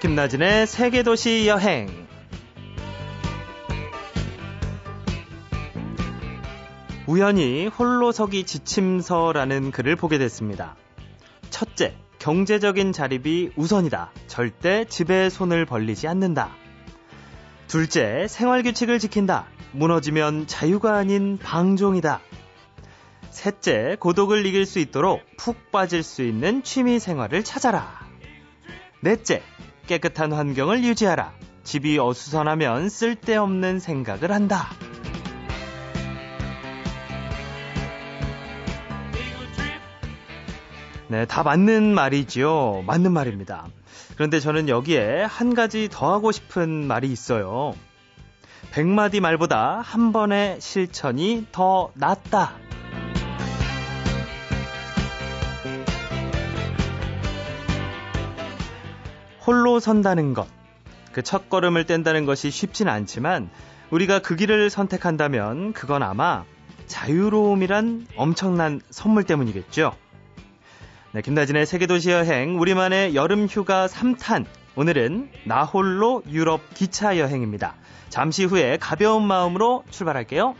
김나진의 세계도시 여행. 우연히 홀로서기 지침서라는 글을 보게 됐습니다. 첫째, 경제적인 자립이 우선이다. 절대 집에 손을 벌리지 않는다. 둘째, 생활 규칙을 지킨다. 무너지면 자유가 아닌 방종이다. 셋째, 고독을 이길 수 있도록 푹 빠질 수 있는 취미 생활을 찾아라. 넷째, 깨끗한 환경을 유지하라. 집이 어수선하면 쓸데없는 생각을 한다. 네, 다 맞는 말이지요. 맞는 말입니다. 그런데 저는 여기에 한 가지 더 하고 싶은 말이 있어요. 백마디 말보다 한 번의 실천이 더 낫다. 선다는 것, 그 첫 걸음을 뗀다는 것이 쉽진 않지만 우리가 그 길을 선택한다면 그건 아마 자유로움이란 엄청난 선물 때문이겠죠. 네, 김나진의 세계도시 여행, 우리만의 여름 휴가 3탄. 오늘은 나홀로 유럽 기차 여행입니다. 잠시 후에 가벼운 마음으로 출발할게요.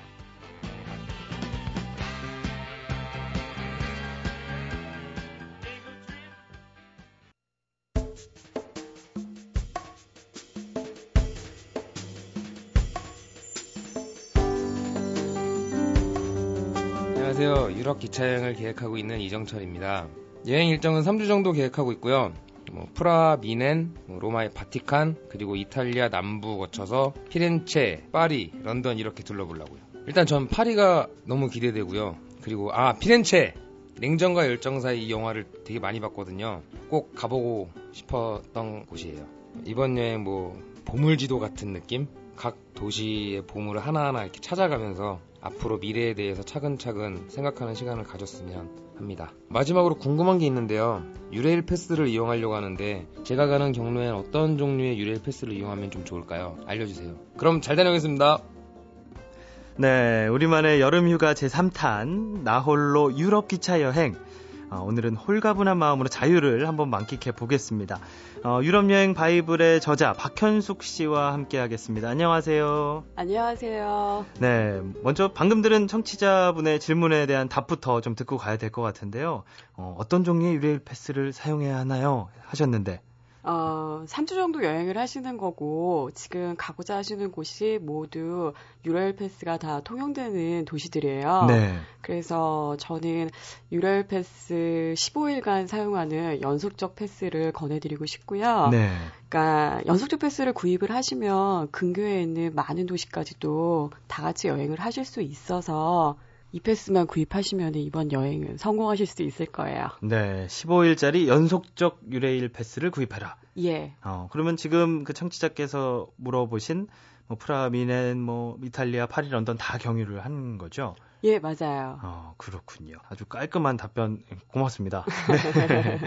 안녕하세요. 유럽 기차 여행을 계획하고 있는 이정철입니다. 여행 일정은 3주 정도 계획하고 있고요. 뭐 프라, 미넨, 뭐 로마의 바티칸, 그리고 이탈리아 남부 거쳐서 피렌체, 파리, 런던 이렇게 둘러보려고요. 일단 전 파리가 너무 기대되고요. 그리고 아 피렌체 냉정과 열정 사이 이 영화를 되게 많이 봤거든요. 꼭 가보고 싶었던 곳이에요. 이번 여행 뭐 보물지도 같은 느낌? 각 도시의 보물을 하나하나 이렇게 찾아가면서 앞으로 미래에 대해서 차근차근 생각하는 시간을 가졌으면 합니다. 마지막으로 궁금한 게 있는데요. 유레일 패스를 이용하려고 하는데 제가 가는 경로엔 어떤 종류의 유레일 패스를 이용하면 좀 좋을까요? 알려주세요. 그럼 잘 다녀오겠습니다. 네, 우리만의 여름휴가 제3탄 나홀로 유럽 기차 여행. 어, 오늘은 홀가분한 마음으로 자유를 한번 만끽해 보겠습니다. 어, 유럽 여행 바이블의 저자 박현숙 씨와 함께 하겠습니다. 안녕하세요. 안녕하세요. 네, 먼저 방금 들은 청취자분의 질문에 대한 답부터 좀 듣고 가야 될 것 같은데요. 어, 어떤 종류의 유레일 패스를 사용해야 하나요? 하셨는데. 어, 3주 정도 여행을 하시는 거고, 지금 가고자 하시는 곳이 모두 유럴 패스가 다 통용되는 도시들이에요. 네. 그래서 저는 유럴 패스 15일간 사용하는 연속적 패스를 권해드리고 싶고요. 네. 그러니까 연속적 패스를 구입을 하시면 근교에 있는 많은 도시까지도 다 같이 여행을 하실 수 있어서 이 패스만 구입하시면 이번 여행은 성공하실 수 있을 거예요. 네, 15일짜리 연속적 유레일 패스를 구입해라. 예. 어, 그러면 지금 그 청취자께서 물어보신 뭐 프라, 미넨, 뭐 이탈리아, 파리, 런던 다 경유를 한 거죠? 예, 맞아요. 어, 그렇군요. 아주 깔끔한 답변 고맙습니다. 네.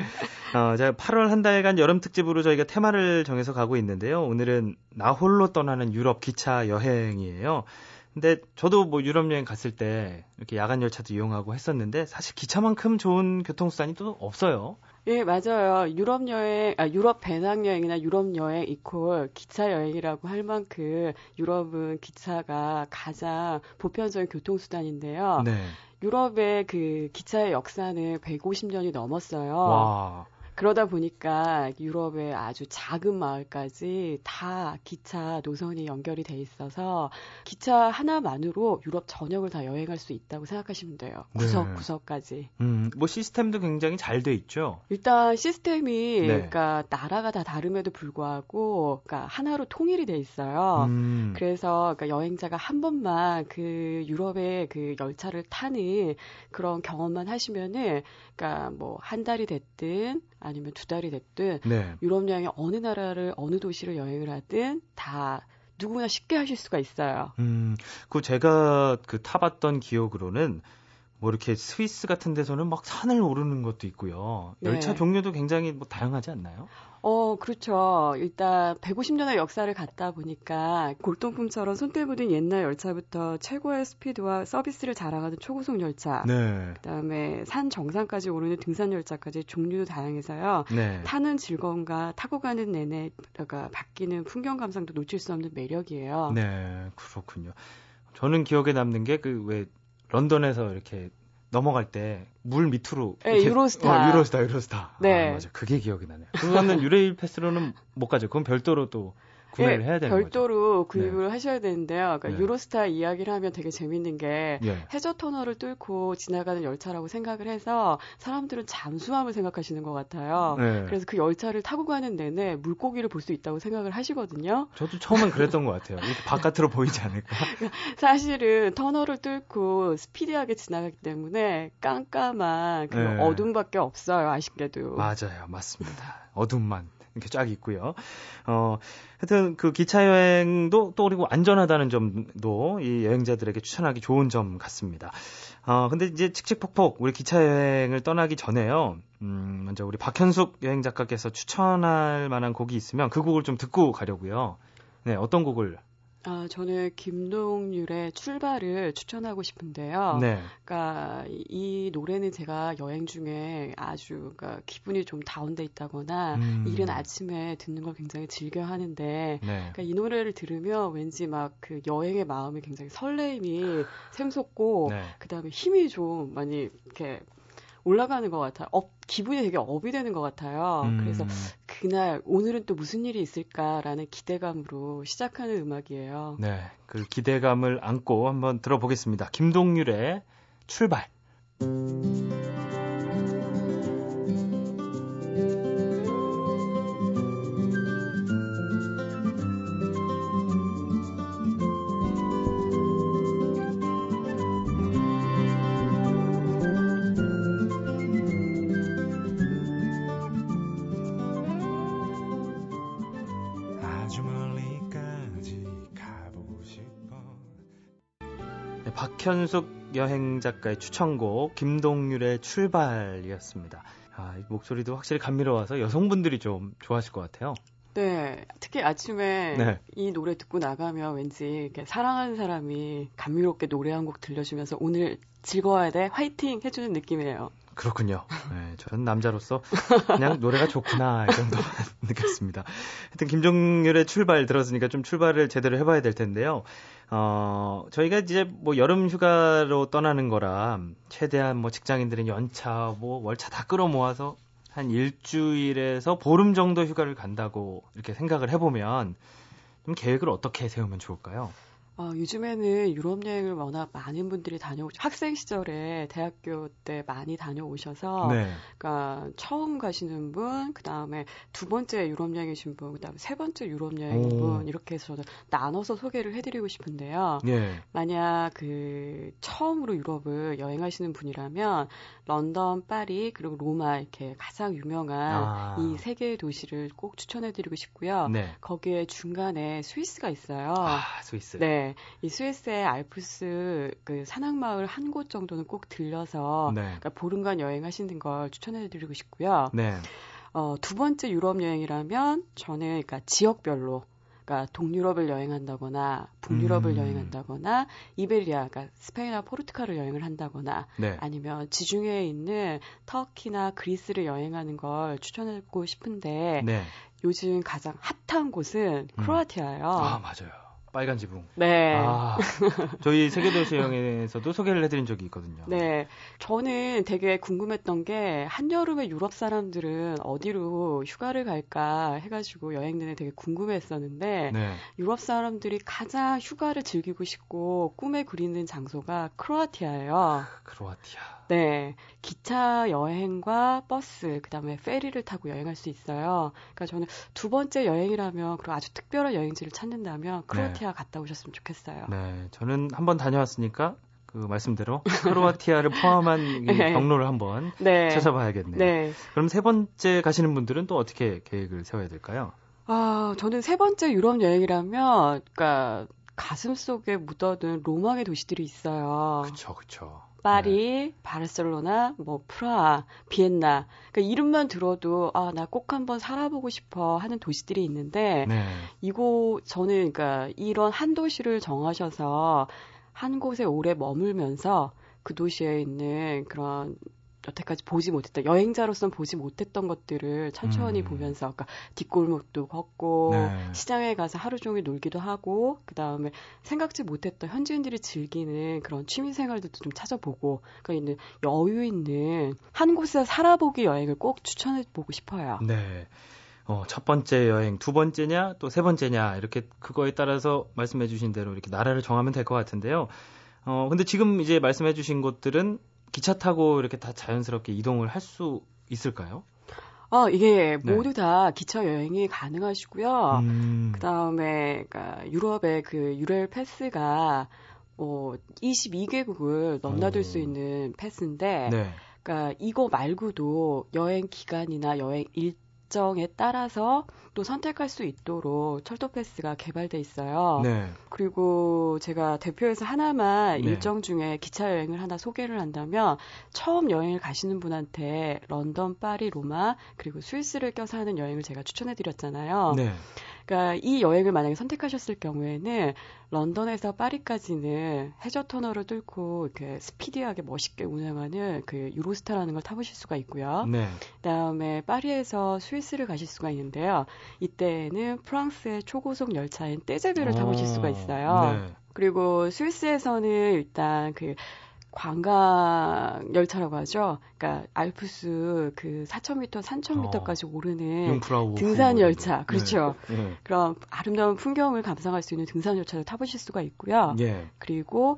어, 제가 8월 한 달간 여름 특집으로 저희가 테마를 정해서 가고 있는데요. 오늘은 나 홀로 떠나는 유럽 기차 여행이에요. 근데 저도 뭐 유럽 여행 갔을 때 이렇게 야간 열차도 이용하고 했었는데 사실 기차만큼 좋은 교통수단이 또 없어요. 예, 맞아요. 유럽 여행, 아, 유럽 배낭 여행이나 유럽 여행 이퀄 기차 여행이라고 할 만큼 유럽은 기차가 가장 보편적인 교통수단인데요. 네. 유럽의 그 기차의 역사는 150년이 넘었어요. 와. 그러다 보니까 유럽의 아주 작은 마을까지 다 기차 노선이 연결이 돼 있어서 기차 하나만으로 유럽 전역을 다 여행할 수 있다고 생각하시면 돼요. 구석 네. 구석까지. 음, 뭐 시스템도 굉장히 잘 돼 있죠. 일단 시스템이 네. 그러니까 나라가 다 다름에도 불구하고 그러니까 하나로 통일이 돼 있어요. 음. 그래서 그러니까 여행자가 한 번만 그 유럽의 그 열차를 타는 그런 경험만 하시면은 그러니까 뭐 한 달이 됐든 아니면 두 달이 됐든 네. 유럽 여행에 어느 나라를 어느 도시를 여행을 하든 다 누구나 쉽게 하실 수가 있어요. 음, 그 제가 그 타봤던 기억으로는 뭐 이렇게 스위스 같은 데서는 막 산을 오르는 것도 있고요. 네. 열차 종류도 굉장히 뭐 다양하지 않나요? 어, 그렇죠. 일단 150년의 역사를 갖다 보니까 골동품처럼 손때 묻은 옛날 열차부터 최고의 스피드와 서비스를 자랑하는 초고속 열차. 네. 그다음에 산 정상까지 오르는 등산 열차까지 종류도 다양해서요. 네. 타는 즐거움과 타고 가는 내내가 바뀌는 풍경 감상도 놓칠 수 없는 매력이에요. 네, 그렇군요. 저는 기억에 남는 게 그 왜 런던에서 이렇게 넘어갈 때 물 밑으로 네, 유로스타. 어, 유로스타 유로스타 네. 아, 맞아 그게 기억이 나네요 그거는 유레일 패스로는 못 가죠 그건 별도로 또 구매를 예, 해야 되는 거죠 별도로 구입을 하셔야 되는데요. 그러니까 네. 유로스타 이야기를 하면 되게 재밌는 게 예. 해저 터널을 뚫고 지나가는 열차라고 생각을 해서 사람들은 잠수함을 생각하시는 것 같아요. 네. 그래서 그 열차를 타고 가는 내내 물고기를 볼 수 있다고 생각을 하시거든요. 저도 처음엔 그랬던 것 같아요 바깥으로 보이지 않을까 사실은 터널을 뚫고 스피디하게 지나가기 때문에 깜깜한 그 네. 어둠밖에 없어요. 아쉽게도. 맞아요 맞습니다 어둠만 이렇게 쫙 있고요 어 하여튼 그 기차 여행도 또 그리고 안전하다는 점도 이 여행자들에게 추천하기 좋은 점 같습니다 어, 근데 이제 칙칙폭폭 우리 기차 여행을 떠나기 전에요. 음, 먼저 우리 박현숙 여행 작가께서 추천할 만한 곡이 있으면 그 곡을 좀 듣고 가려고요. 네, 어떤 곡을? 아, 저는 김동률의 출발을 추천하고 싶은데요. 네. 그러니까 이- 이 노래는 제가 여행 중에 아주 그러니까 기분이 좀 다운돼 있다거나 음. 이른 아침에 듣는 걸 굉장히 즐겨 하는데 네. 그러니까 이 노래를 들으면 왠지 막 그 여행의 마음이 굉장히 설레임이 샘솟고 네. 그다음에 힘이 좀 많이 이렇게 올라가는 것 같아요. Up, 기분이 되게 up이 되는 것 같아요. 음, 그래서 그날 오늘은 또 무슨 일이 있을까라는 기대감으로 시작하는 음악이에요. 네. 그 기대감을 안고 한번 들어보겠습니다. 김동률의 출발. 아주 멀리까지 가보고 싶어 네, 박현숙 여행 작가의 추천곡 김동률의 출발이었습니다. 아, 이 목소리도 확실히 감미로워서 여성분들이 좀 좋아하실 것 같아요. 네, 특히 아침에 네. 이 노래 듣고 나가면 왠지 이렇게 사랑하는 사람이 감미롭게 노래 한 곡 들려주면서 오늘 즐거워야 돼, 화이팅 해주는 느낌이에요. 그렇군요. 네, 저는 남자로서 그냥 노래가 좋구나 이 정도 느꼈습니다. 하여튼 김종률의 출발 들었으니까 좀 출발을 제대로 해봐야 될 텐데요. 어, 저희가 이제 뭐 여름 휴가로 떠나는 거라 최대한 뭐 직장인들은 연차 뭐 월차 다 끌어모아서 한 일주일에서 보름 정도 휴가를 간다고 이렇게 생각을 해보면 좀 계획을 어떻게 세우면 좋을까요? 어, 요즘에는 유럽 여행을 워낙 많은 분들이 다녀오 학생 시절에 대학교 때 많이 다녀오셔서 네. 그러니까 처음 가시는 분, 그 다음에 두 번째 유럽 여행이신 분, 그 다음에 세 번째 유럽 여행인 오. 분 이렇게 해서 저는 나눠서 소개를 해드리고 싶은데요. 예. 만약 그 처음으로 유럽을 여행하시는 분이라면 런던, 파리 그리고 로마 이렇게 가장 유명한 아. 이세 개의 도시를 꼭 추천해드리고 싶고요. 네. 거기에 중간에 스위스가 있어요. 아, 스위스. 네, 이 스위스의 알프스 그 산악마을 한 곳 정도는 꼭 들려서 네. 그러니까 보름간 여행하시는 걸 추천해드리고 싶고요. 네. 어, 두 번째 유럽 여행이라면 저는 그러니까 지역별로 그러니까 동유럽을 여행한다거나 북유럽을 음. 여행한다거나 이베리아 그러니까 스페인이나 포르투갈을 여행을 한다거나 네. 아니면 지중해에 있는 터키나 그리스를 여행하는 걸 추천하고 싶은데 네. 요즘 가장 핫한 곳은 음. 크로아티아예요. 아, 맞아요. 빨간 지붕. 네. 아, 저희 세계도시 여행에서도 소개를 해드린 적이 있거든요. 네. 저는 되게 궁금했던 게 한여름에 유럽 사람들은 어디로 휴가를 갈까 해가지고 여행 내내 되게 궁금했었는데 네. 유럽 사람들이 가장 휴가를 즐기고 싶고 꿈에 그리는 장소가 크로아티아예요. 크로아티아. 네. 기차 여행과 버스, 그 다음에 페리를 타고 여행할 수 있어요. 그러니까 저는 두 번째 여행이라면, 그리고 아주 특별한 여행지를 찾는다면, 크로아티아 갔다 오셨으면 좋겠어요. 네. 저는 한번 다녀왔으니까 그 말씀대로 크로아티아를 포함한 이 네. 경로를 한번 네. 찾아봐야겠네요. 네. 그럼 세 번째 가시는 분들은 또 어떻게 계획을 세워야 될까요? 아, 저는 세 번째 유럽 여행이라면, 그러니까 가슴 속에 묻어둔 로망의 도시들이 있어요. 그쵸, 그쵸. 파리, 바르셀로나, 뭐 프라하, 비엔나. 그러니까 이름만 들어도 아, 나 꼭 한번 살아보고 싶어 하는 도시들이 있는데 네. 이곳 저는 그러니까 이런 한 도시를 정하셔서 한 곳에 오래 머물면서 그 도시에 있는 그런 여태까지 보지 못했던 여행자로서는 보지 못했던 것들을 천천히 음. 보면서 그러니까 뒷골목도 걷고 네. 시장에 가서 하루 종일 놀기도 하고 그 다음에 생각지 못했던 현지인들이 즐기는 그런 취미 생활들도 좀 찾아보고 그러니까 있는 여유 있는 한 곳에서 살아보기 여행을 꼭 추천해 보고 싶어요. 네. 어, 첫 번째 여행, 두 번째냐, 또 세 번째냐, 이렇게 그거에 따라서 말씀해 주신 대로 이렇게 나라를 정하면 될 것 같은데요. 어, 근데 지금 이제 말씀해 주신 곳들은 기차 타고 이렇게 다 자연스럽게 이동을 할 수 있을까요? 아 이게 네. 모두 다 기차 여행이 가능하시고요. 음. 그 다음에 그러니까 유럽의 그 유레일 패스가 어 22개국을 넘나들 오. 수 있는 패스인데, 네. 그러니까 이거 말고도 여행 기간이나 여행 일정 에 따라서 또 선택할 수 있도록 철도 패스가 개발돼 있어요. 네. 그리고 제가 대표에서 하나만 네. 일정 중에 기차 여행을 하나 소개를 한다면 처음 여행을 가시는 분한테 런던, 파리, 로마 그리고 스위스를 껴서 하는 여행을 제가 추천해 드렸잖아요. 네. 그러니까 이 여행을 만약에 선택하셨을 경우에는 런던에서 파리까지는 해저 터널을 뚫고 이렇게 스피디하게 멋있게 운행하는 그 유로스타라는 걸 타보실 수가 있고요. 네. 그다음에 파리에서 스위스를 가실 수가 있는데요. 이때는 프랑스의 초고속 열차인 떼제베를 타보실 수가 있어요. 네. 그리고 스위스에서는 일단 그 관광 열차라고 하죠. 그러니까 알프스 그 4,000m, 3,000m까지 오르는 융프라우 등산 뭐 열차. 그렇죠. 네. 그럼 아름다운 풍경을 감상할 수 있는 등산 열차를 타보실 수가 있고요. 네. 예. 그리고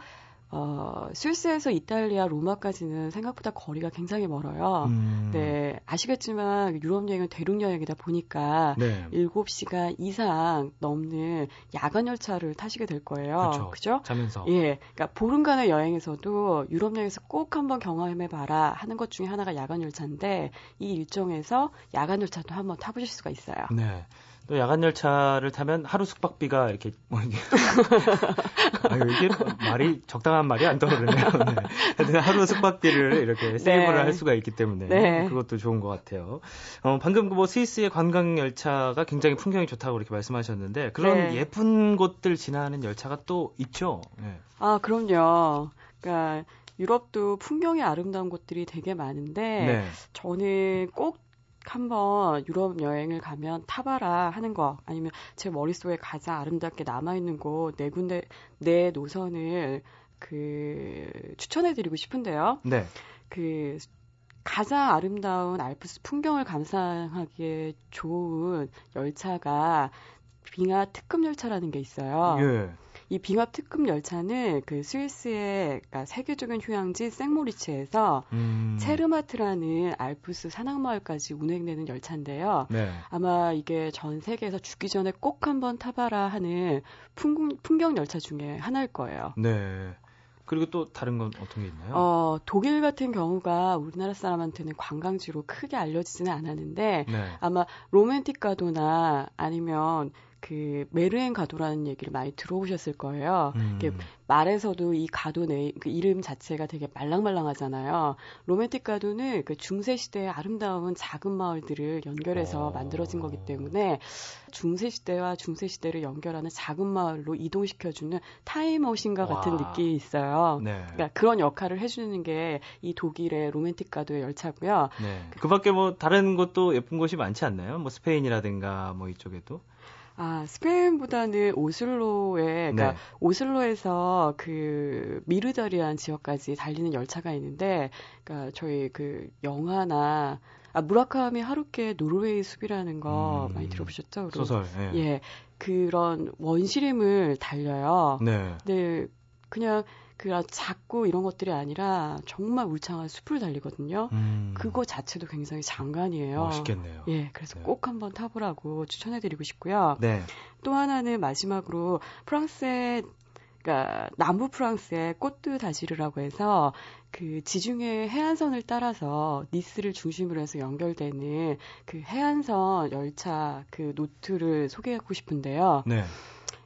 어, 스위스에서 이탈리아 로마까지는 생각보다 거리가 굉장히 멀어요. 음. 네, 아시겠지만 유럽 여행은 대륙 여행이다 보니까 네. 7시간 이상 넘는 야간 열차를 타시게 될 거예요. 그죠? 자면서. 예. 그러니까 보름간의 여행에서도 유럽 여행에서 꼭 한번 경험해 봐라 하는 것 중에 하나가 야간 열차인데 이 일정에서 야간 열차도 한번 타 보실 수가 있어요. 네. 또 야간 열차를 타면 하루 숙박비가 이렇게 뭐 아유 이게 말이 적당한 말이 안 떠오르네요. 네. 하루 숙박비를 이렇게 세이브를 할 수가 있기 때문에 네. 그것도 좋은 것 같아요. 어, 방금 그뭐 스위스의 관광 열차가 굉장히 풍경이 좋다고 이렇게 말씀하셨는데 그런 네. 예쁜 곳들 지나는 열차가 또 있죠. 네. 아, 그럼요. 그러니까 유럽도 풍경이 아름다운 곳들이 되게 많은데 네. 저는 꼭 한번 유럽 여행을 가면 타봐라 하는 거 아니면 제 머릿속에 가장 아름답게 남아있는 곳 네 군데 네 노선을 그 추천해드리고 싶은데요. 네. 그 가장 아름다운 알프스 풍경을 감상하기에 좋은 열차가 빙하 특급 열차라는 게 있어요. 예. 이 빙하 특급 열차는 그 스위스의 그러니까 세계적인 휴양지 생모리츠에서 음. 체르마트라는 알프스 산악마을까지 운행되는 열차인데요. 네. 아마 이게 전 세계에서 죽기 전에 꼭 한번 타봐라 하는 풍, 풍경 열차 중에 하나일 거예요. 네. 그리고 또 다른 건 어떤 게 있나요? 어, 독일 같은 경우가 우리나라 사람한테는 관광지로 크게 알려지지는 않았는데 네. 아마 로맨틱 가도나 아니면 그 메르행 가도라는 얘기를 많이 들어보셨을 거예요. 음. 말에서도 이 가도 내, 그 이름 자체가 되게 말랑말랑하잖아요. 로맨틱 가도는 그 중세 시대의 아름다운 작은 마을들을 연결해서 어. 만들어진 거기 때문에 중세 시대와 중세 시대를 연결하는 작은 마을로 이동시켜주는 타임머신과 같은 와. 느낌이 있어요. 네. 그러니까 그런 역할을 해주는 게 이 독일의 로맨틱 가도의 열차고요. 네. 그 밖에 뭐 다른 곳도 예쁜 곳이 많지 않나요? 뭐 스페인이라든가 뭐 이쪽에도. 아, 스페인보다는 오슬로에, 그러니까 네. 오슬로에서 그 미르다리안 지역까지 달리는 열차가 있는데, 그러니까 저희 그 영화나 아 무라카미 하루케 노르웨이 숲이라는 거 음, 많이 들어보셨죠? 소설. 예. 예, 그런 원시림을 달려요. 네. 근데 그냥 그 작고 이런 것들이 아니라 정말 울창한 숲을 달리거든요. 음. 그거 자체도 굉장히 장관이에요. 멋있겠네요. 예, 그래서 네. 꼭 한번 타보라고 추천해드리고 싶고요. 네. 또 하나는 마지막으로 프랑스의 그러니까 남부 프랑스의 꼬뜨 다지르라고 해서 그 지중해 해안선을 따라서 니스를 중심으로 해서 연결되는 그 해안선 열차 그 노트를 소개하고 싶은데요. 네.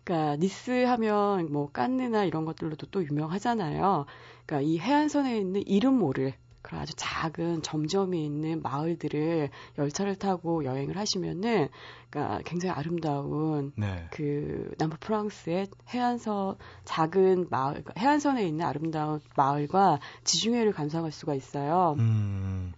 그러니까 니스 하면 뭐 깐느나 이런 것들로도 또 유명하잖아요. 그러니까 이 해안선에 있는 이름 모를 그런 아주 작은 점점이 있는 마을들을 열차를 타고 여행을 하시면은 그러니까 굉장히 아름다운 네. 그 남부 프랑스의 해안선 작은 마을 그러니까 해안선에 있는 아름다운 마을과 지중해를 감상할 수가 있어요. 음,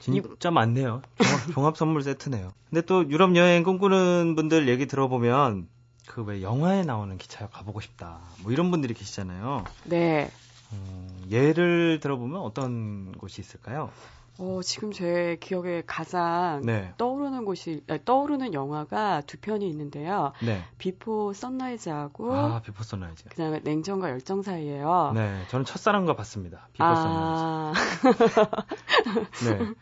진짜 많네요. 종합, 종합 선물 세트네요. 근데 또 유럽 여행 꿈꾸는 분들 얘기 들어보면 그 왜 영화에 나오는 기차역 가보고 싶다. 뭐 이런 분들이 계시잖아요. 네. 음, 예를 들어보면 어떤 곳이 있을까요? 어, 지금 제 기억에 가장 네. 떠오르는 곳이 아니, 떠오르는 영화가 두 편이 있는데요. 네. Before Sunrise하고 아, Before Sunrise. 그다음에 냉정과 열정 사이예요. 네. 저는 첫사랑과 봤습니다. Before Sunrise. 아, 네.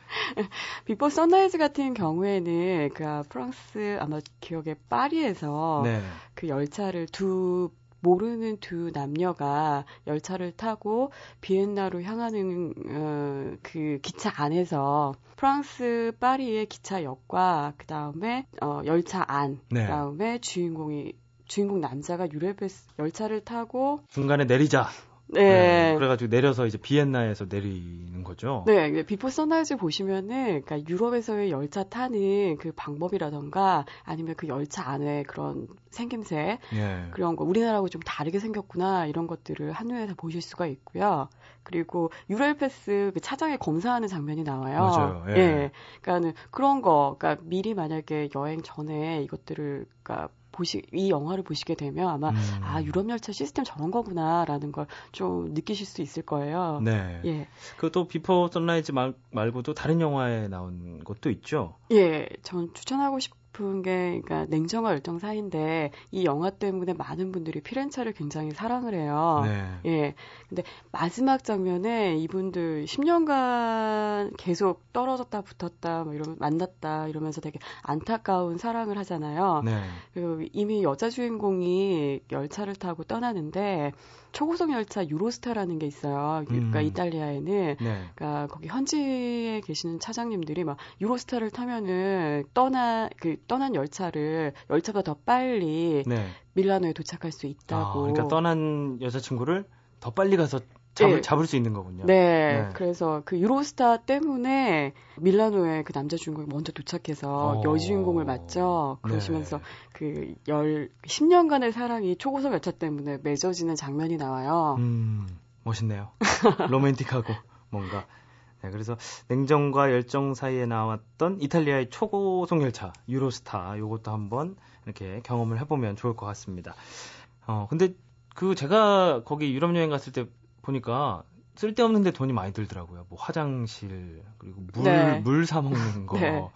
Before Sunrise 같은 경우에는 그 프랑스 아마 기억에 파리에서 네. 그 열차를 두 모르는 두 남녀가 열차를 타고 비엔나로 향하는 어, 그 기차 안에서 프랑스 파리의 기차역과 그 다음에 어, 열차 안, 네. 그 다음에 주인공이 주인공 남자가 유럽에 열차를 타고 중간에 내리자. 네. 그래가지고 내려서 이제 비엔나에서 내리는 거죠. 네, Before Sunrise 보시면은, 그러니까 유럽에서의 열차 타는 그 방법이라던가, 아니면 그 열차 안에 그런 생김새, 예. 그런 거, 우리나라하고 좀 다르게 생겼구나, 이런 것들을 한눈에 다 보실 수가 있고요. 그리고 유레일패스 그 차장이 검사하는 장면이 나와요. 맞아요. 예. 그러니까는 그런 거, 그러니까 미리 만약에 여행 전에 이것들을, 그러니까 보시, 이 영화를 보시게 되면 아마, 음. 아, 유럽 열차 시스템 저런 거구나라는 걸 좀 느끼실 수 있을 거예요. 네. 예. 그 또 Before Sunrise 말, 말고도 다른 영화에 나온 것도 있죠. 예, 전 추천하고 싶은 게, 그러니까 냉정과 열정 사이인데, 이 영화 때문에 많은 분들이 피렌체를 굉장히 사랑을 해요. 네. 예. 근데 마지막 장면에 이분들 10년간 계속 떨어졌다 붙었다, 뭐 이러면 만났다, 이러면서 되게 안타까운 사랑을 하잖아요. 네. 그리고 이미 여자 주인공이 열차를 타고 떠나는데, 초고속 열차 유로스타라는 게 있어요. 그러니까 음. 이탈리아에는. 네. 그러니까 거기 현지에 계시는 차장님들이 막 유로스타를 타면은 떠나 그 떠난 열차를 열차가 더 빨리 네. 밀라노에 도착할 수 아, 있다고. 그러니까 떠난 여자친구를 더 빨리 가서 잡을, 네. 잡을 수 있는 거군요. 네, 네. 그래서 그 유로스타 때문에 밀라노에 그 남자 주인공이 먼저 도착해서 어. 여주인공을 맞죠. 그러시면서 네. 그 열 10년간의 사랑이 초고속 열차 때문에 맺어지는 장면이 나와요. 음, 멋있네요. 로맨틱하고 뭔가. 네, 그래서 냉정과 열정 사이에 나왔던 이탈리아의 초고속 열차 유로스타 요것도 한번 이렇게 경험을 해보면 좋을 것 같습니다. 어, 근데 그 제가 거기 유럽 여행 갔을 때 보니까 쓸데없는데 돈이 많이 들더라고요. 뭐 화장실 그리고 물 네. 물사 먹는 거. 네.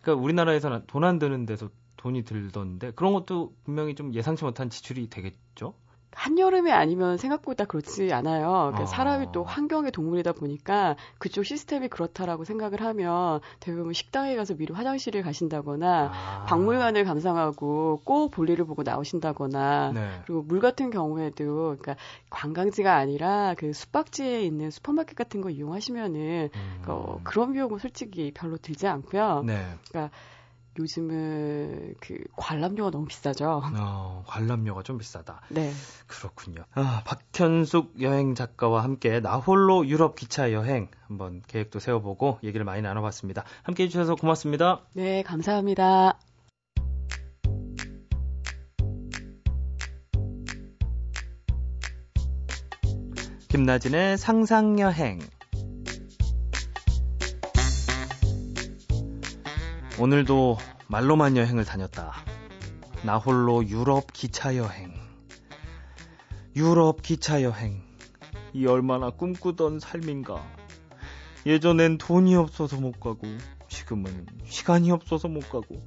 그러니까 우리나라에서는 돈 안 드는 데서 돈이 들던데 그런 것도 분명히 좀 예상치 못한 지출이 되겠죠. 한여름에 아니면 생각보다 그렇지 않아요. 그러니까 어. 사람이 또 환경의 동물이다 보니까 그쪽 시스템이 그렇다라고 생각을 하면 대부분 식당에 가서 미리 화장실을 가신다거나 아. 박물관을 감상하고 꼭 볼일을 보고 나오신다거나 네. 그리고 물 같은 경우에도 그러니까 관광지가 아니라 그 숙박지에 있는 슈퍼마켓 같은 거 이용하시면은 음. 어, 그런 비용은 솔직히 별로 들지 않고요. 네. 요즘은 그 관람료가 너무 비싸죠. 어, 관람료가 좀 비싸다. 네. 그렇군요. 아, 박현숙 여행 작가와 함께 나홀로 유럽 기차 여행 한번 계획도 세워보고 얘기를 많이 나눠봤습니다. 함께 해주셔서 고맙습니다. 네, 감사합니다. 김나진의 상상여행. 오늘도 말로만 여행을 다녔다. 나 홀로 유럽 기차 여행. 유럽 기차 여행. 이 얼마나 꿈꾸던 삶인가. 예전엔 돈이 없어서 못 가고, 지금은 시간이 없어서 못 가고,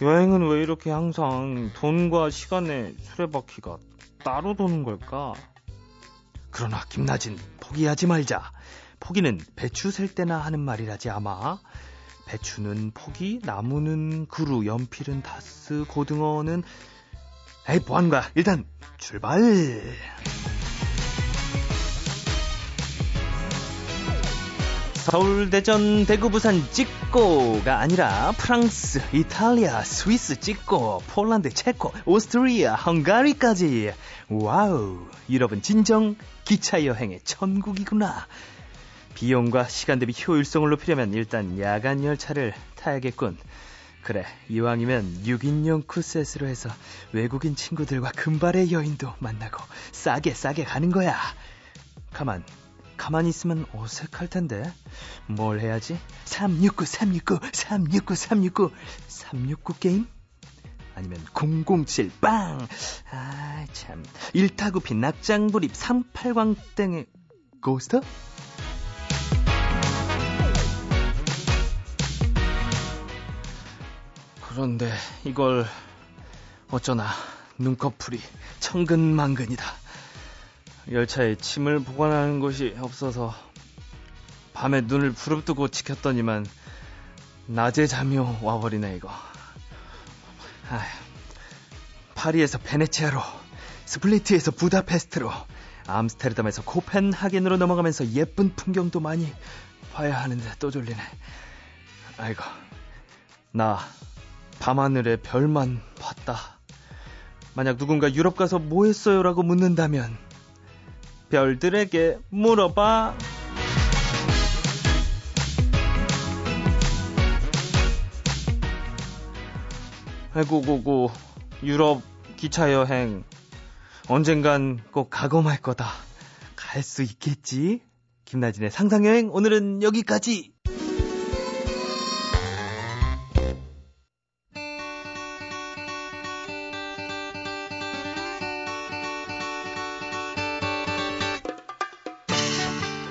여행은 왜 이렇게 항상 돈과 시간의 수레바퀴가 따로 도는 걸까? 그러나 김나진 포기하지 말자. 포기는 배추 셀 때나 하는 말이라지 아마. 배추는 포기, 나무는 그루, 연필은 다스, 고등어는 에이 뭐하는 거야? 일단 출발. 서울, 대전, 대구, 부산 찍고가 아니라 프랑스, 이탈리아, 스위스 찍고 폴란드, 체코, 오스트리아, 헝가리까지 Wow 유럽은 진정 기차 여행의 천국이구나. 비용과 시간 대비 효율성을 높이려면 일단 야간 열차를 타야겠군. 그래, 이왕이면 6인용 couchette으로 해서 외국인 친구들과 금발의 여인도 만나고 싸게 싸게 가는 거야. 가만, 가만히 있으면 어색할 텐데. 뭘 해야지? 369, 369, 369, 369, 369 게임? 아니면 007, 빵! 아, 참. 일타구피 낙장불입 38광땡의 고스터? 그런데 이걸 어쩌나 눈꺼풀이 천근만근이다. 열차에 침을 보관하는 곳이 없어서 밤에 눈을 부릅뜨고 지켰더니만 낮에 잠이 와버리네 이거. 아휴, 파리에서 베네치아로, 스플리트에서 부다페스트로, 암스테르담에서 코펜하겐으로 넘어가면서 예쁜 풍경도 많이 봐야 하는데 또 졸리네. 아이고, 나 밤하늘의 별만 봤다. 만약 누군가 유럽 가서 뭐 했어요? 라고 묻는다면, 별들에게 물어봐. 아이고고고, 유럽 기차 여행, 언젠간 꼭말 거다. 갈 수 있겠지? 김나진의 상상여행, 오늘은 여기까지!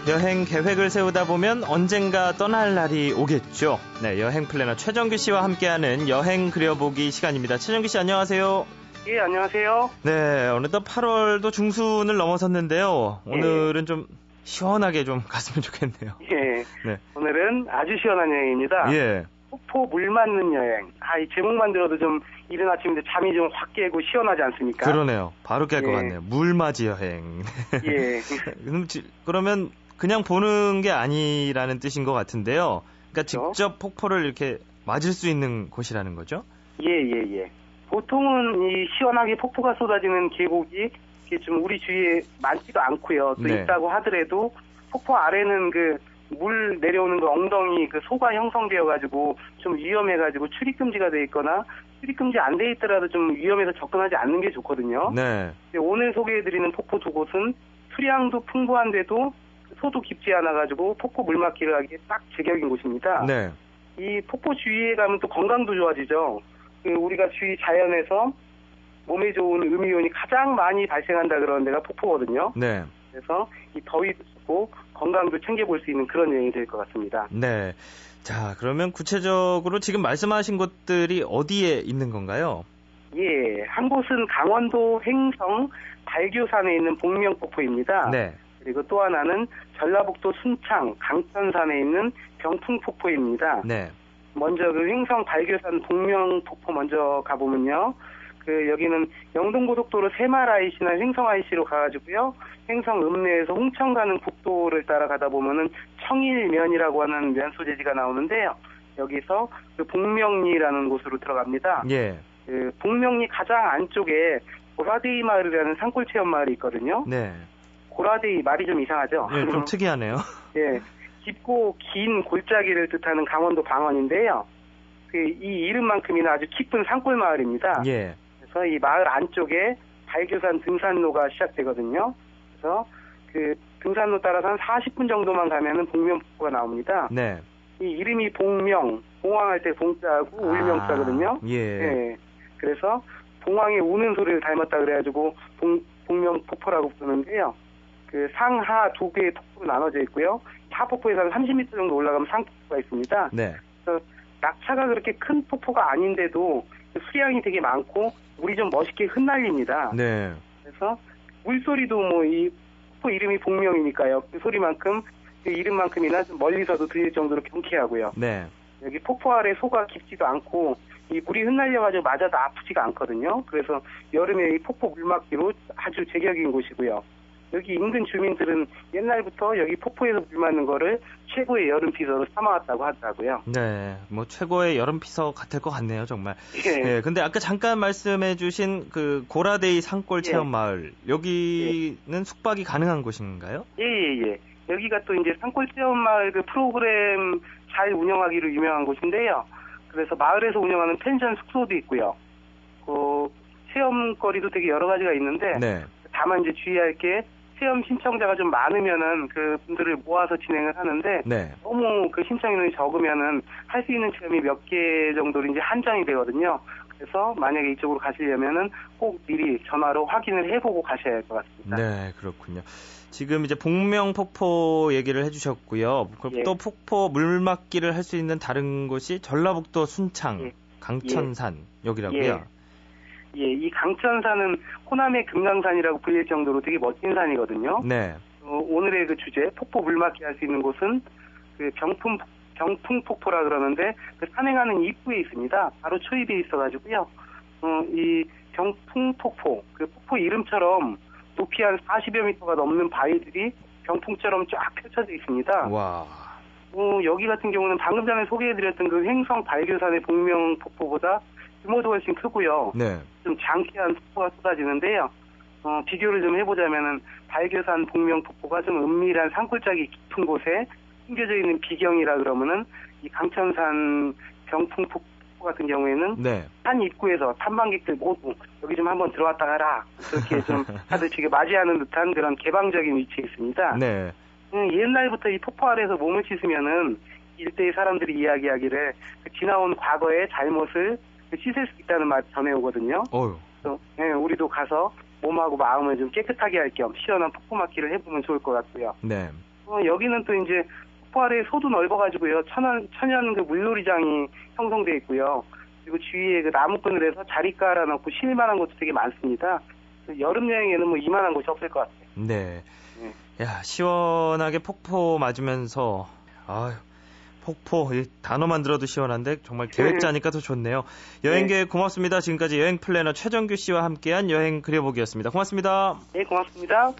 여행 계획을 세우다 보면 언젠가 떠날 날이 오겠죠. 네, 여행 플래너 최정규 씨와 함께하는 여행 그려보기 시간입니다. 최정규 씨 안녕하세요. 예, 안녕하세요. 네, 어느덧 8월도 중순을 넘어섰는데요. 오늘은 좀 시원하게 좀 갔으면 좋겠네요. 예. 네. 오늘은 아주 시원한 여행입니다. 예. 폭포 물 맞는 여행. 아, 이 제목만 들어도 좀 이른 아침인데 잠이 좀 확 깨고 시원하지 않습니까? 그러네요. 바로 깰것 예. 같네요. 물 맞이 여행. 예. 그럼 지- 그러면 그냥 보는 게 아니라는 뜻인 것 같은데요. 그러니까 그렇죠. 직접 폭포를 이렇게 맞을 수 있는 곳이라는 거죠? 예, 예, 예. 보통은 이 시원하게 폭포가 쏟아지는 계곡이 좀 우리 주위에 많지도 않고요. 또 네. 있다고 하더라도 폭포 아래는 그 물 내려오는 그 엉덩이 그 소가 형성되어 가지고 좀 위험해 가지고 출입 금지가 돼 있거나 출입 금지 안 돼 있더라도 좀 위험해서 접근하지 않는 게 좋거든요. 네. 근데 오늘 소개해 드리는 폭포 두 곳은 수량도 풍부한데도 소도 깊지 않아 가지고 폭포 물맞기를 하기에 딱 제격인 곳입니다. 네. 이 폭포 주위에 가면 또 건강도 좋아지죠. 그 우리가 주위 자연에서 몸에 좋은 음이온이 가장 많이 발생한다 그러는 데가 폭포거든요. 네. 그래서 이 더위도 좋고 건강도 챙겨볼 수 있는 그런 여행이 될 것 같습니다. 네. 자, 그러면 구체적으로 지금 말씀하신 곳들이 어디에 있는 건가요? 예, 한 곳은 강원도 횡성 발교산에 있는 복명폭포입니다. 네. 그리고 또 하나는 전라북도 순창 강천산에 있는 병풍폭포입니다. 네. 먼저 그 횡성 발교산 동명폭포 먼저 가보면요. 그 여기는 영동고속도로 새마라이시나 횡성IC로 가가지고요. 횡성 읍내에서 홍천 가는 국도를 따라 가다 보면은 청일면이라고 하는 면 소재지가 나오는데요. 여기서 그 복명리라는 곳으로 들어갑니다. 예. 그 복명리 가장 안쪽에 고라데이 마을이라는 산골 체험 마을이 있거든요. 네. 고라데이 말이 좀 이상하죠. 예, 좀 특이하네요. 예, 깊고 긴 골짜기를 뜻하는 강원도 방언인데요. 그 이 이름만큼이나 아주 깊은 산골 마을입니다. 예. 그래서 이 마을 안쪽에 발교산 등산로가 시작되거든요. 그래서 그 등산로 따라서 한 40분 정도만 가면은 복면폭포가 나옵니다. 네. 이 이름이 복명, 봉황할 때 봉자하고 울명자거든요. 아, 예. 예. 그래서 봉황의 우는 소리를 닮았다 그래가지고 봉, 복명폭포라고 부르는데요. 그 상하 두 개의 폭포로 나눠져 있고요. 하폭포에서 한 30m 정도 올라가면 상폭포가 있습니다. 네. 낙차가 그렇게 큰 폭포가 아닌데도 그 수량이 되게 많고 물이 좀 멋있게 흩날립니다. 네. 그래서 물소리도 뭐 이 폭포 이름이 복명이니까요. 그 소리만큼 그 이름만큼이나 좀 멀리서도 들릴 정도로 경쾌하고요. 네. 여기 폭포 아래 소가 깊지도 않고 이 물이 흩날려가지고 맞아도 아프지가 않거든요. 그래서 여름에 이 폭포 물막기로 아주 제격인 곳이고요. 여기 인근 주민들은 옛날부터 여기 폭포에서 물 맞는 거를 최고의 여름 피서로 삼아왔다고 하더라고요. 네, 뭐 최고의 여름 피서 같을 것 같네요, 정말. 예. 예, 근데 아까 잠깐 말씀해주신 그 고라데이 산골 예. 체험 마을 여기는 숙박이 가능한 곳인가요? 예, 예, 예. 여기가 또 이제 산골 체험 마을 그 프로그램 잘 운영하기로 유명한 곳인데요. 그래서 마을에서 운영하는 펜션 숙소도 있고요. 그 체험거리도 되게 여러 가지가 있는데 네, 다만 이제 주의할 게 체험 신청자가 좀 많으면은 그 분들을 모아서 진행을 하는데 네, 너무 그 신청 인원이 적으면은 할 수 있는 체험이 몇개 이제 한정이 되거든요. 그래서 만약에 이쪽으로 가시려면은 꼭 미리 전화로 확인을 해보고 가셔야 할 것 같습니다. 네, 그렇군요. 지금 이제 복명 폭포 얘기를 해주셨고요. 그럼 예. 또 폭포 물맞기를 할 수 있는 다른 곳이 전라북도 순창, 예. 강천산 여기라고요. 예, 이 강천산은 호남의 금강산이라고 불릴 정도로 되게 멋진 산이거든요. 네, 어, 오늘의 그 주제 폭포 물맞기 할수 있는 곳은 그 경품 경풍 폭포라 그러는데 그 산행하는 입구에 있습니다. 바로 초입에 있어가지고요. 어, 이 경풍 폭포 그 폭포 이름처럼 높이 한 40여 미터가 넘는 바위들이 병풍처럼 쫙 펼쳐져 있습니다. 와, 어, 여기 같은 경우는 방금 전에 소개해드렸던 그 횡성 발교산의 복명 폭포보다 규모도 훨씬 크고요. 네, 좀 장쾌한 폭포가 쏟아지는데요. 어, 비교를 좀 해보자면은 발교산 복명 폭포가 좀 은밀한 산골짜기 깊은 곳에 숨겨져 있는 비경이라 그러면은 이 강천산 병풍 폭포 같은 경우에는 네, 산 입구에서 탐방객들 모두 여기 좀 한번 들어왔다 가라 그렇게 좀 다들 되게 맞이하는 듯한 그런 개방적인 위치에 있습니다. 네, 음, 옛날부터 이 폭포 아래에서 몸을 씻으면은 일대의 사람들이 이야기하기를 그 지나온 과거의 잘못을 그 씻을 수 있다는 말 전해오거든요. 그래서, 예, 우리도 가서 몸하고 마음을 좀 깨끗하게 할 겸 시원한 폭포 맞기를 해보면 좋을 것 같고요. 네, 어, 여기는 또 이제 폭포 아래 소도 넓어가지고요. 천연, 천연 그 물놀이장이 형성돼 있고요. 그리고 주위에 그 나무끈을 해서 자리 깔아놓고 쉴 만한 곳도 되게 많습니다. 여름 여행에는 뭐 이만한 곳이 없을 것 같아요. 네. 네. 야, 시원하게 폭포 맞으면서, 아유, 폭포, 이 단어만 들어도 시원한데 정말 계획 짜니까 더 좋네요. 여행계획 고맙습니다. 지금까지 여행 플래너 최정규 씨와 함께한 여행 그려보기였습니다. 고맙습니다. 네, 고맙습니다.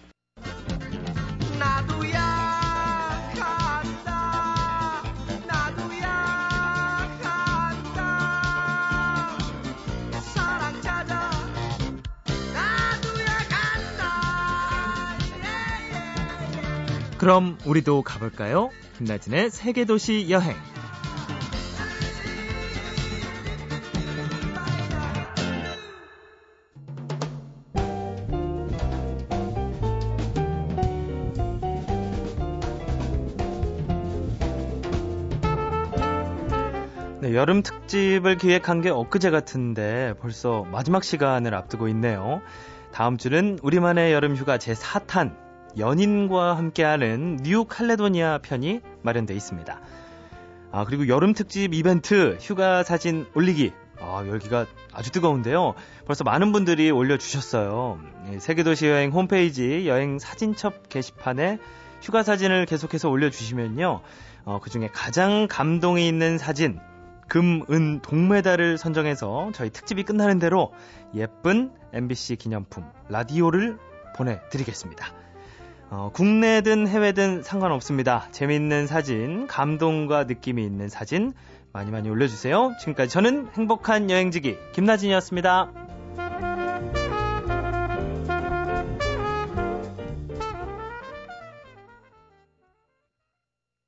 그럼 우리도 가볼까요? 김나진의 세계도시 여행. 네, 여름 특집을 기획한 게 엊그제 같은데 벌써 마지막 시간을 앞두고 있네요. 다음 주는 우리만의 여름 휴가 제4탄 연인과 함께하는 뉴 칼레도니아 편이 마련돼 있습니다. 아, 그리고 여름 특집 이벤트 휴가 사진 올리기. 아, 열기가 아주 뜨거운데요. 벌써 많은 분들이 올려주셨어요. 예, 세계도시 여행 홈페이지 여행 사진첩 게시판에 휴가 사진을 계속해서 올려주시면요. 어, 그 중에 가장 감동이 있는 사진, 금, 은, 동메달을 선정해서 저희 특집이 끝나는 대로 예쁜 MBC 기념품, 라디오를 보내드리겠습니다. 어, 국내든 해외든 상관없습니다. 재미있는 사진, 감동과 느낌이 있는 사진 많이 많이 올려주세요. 지금까지 저는 행복한 여행지기 김나진이었습니다.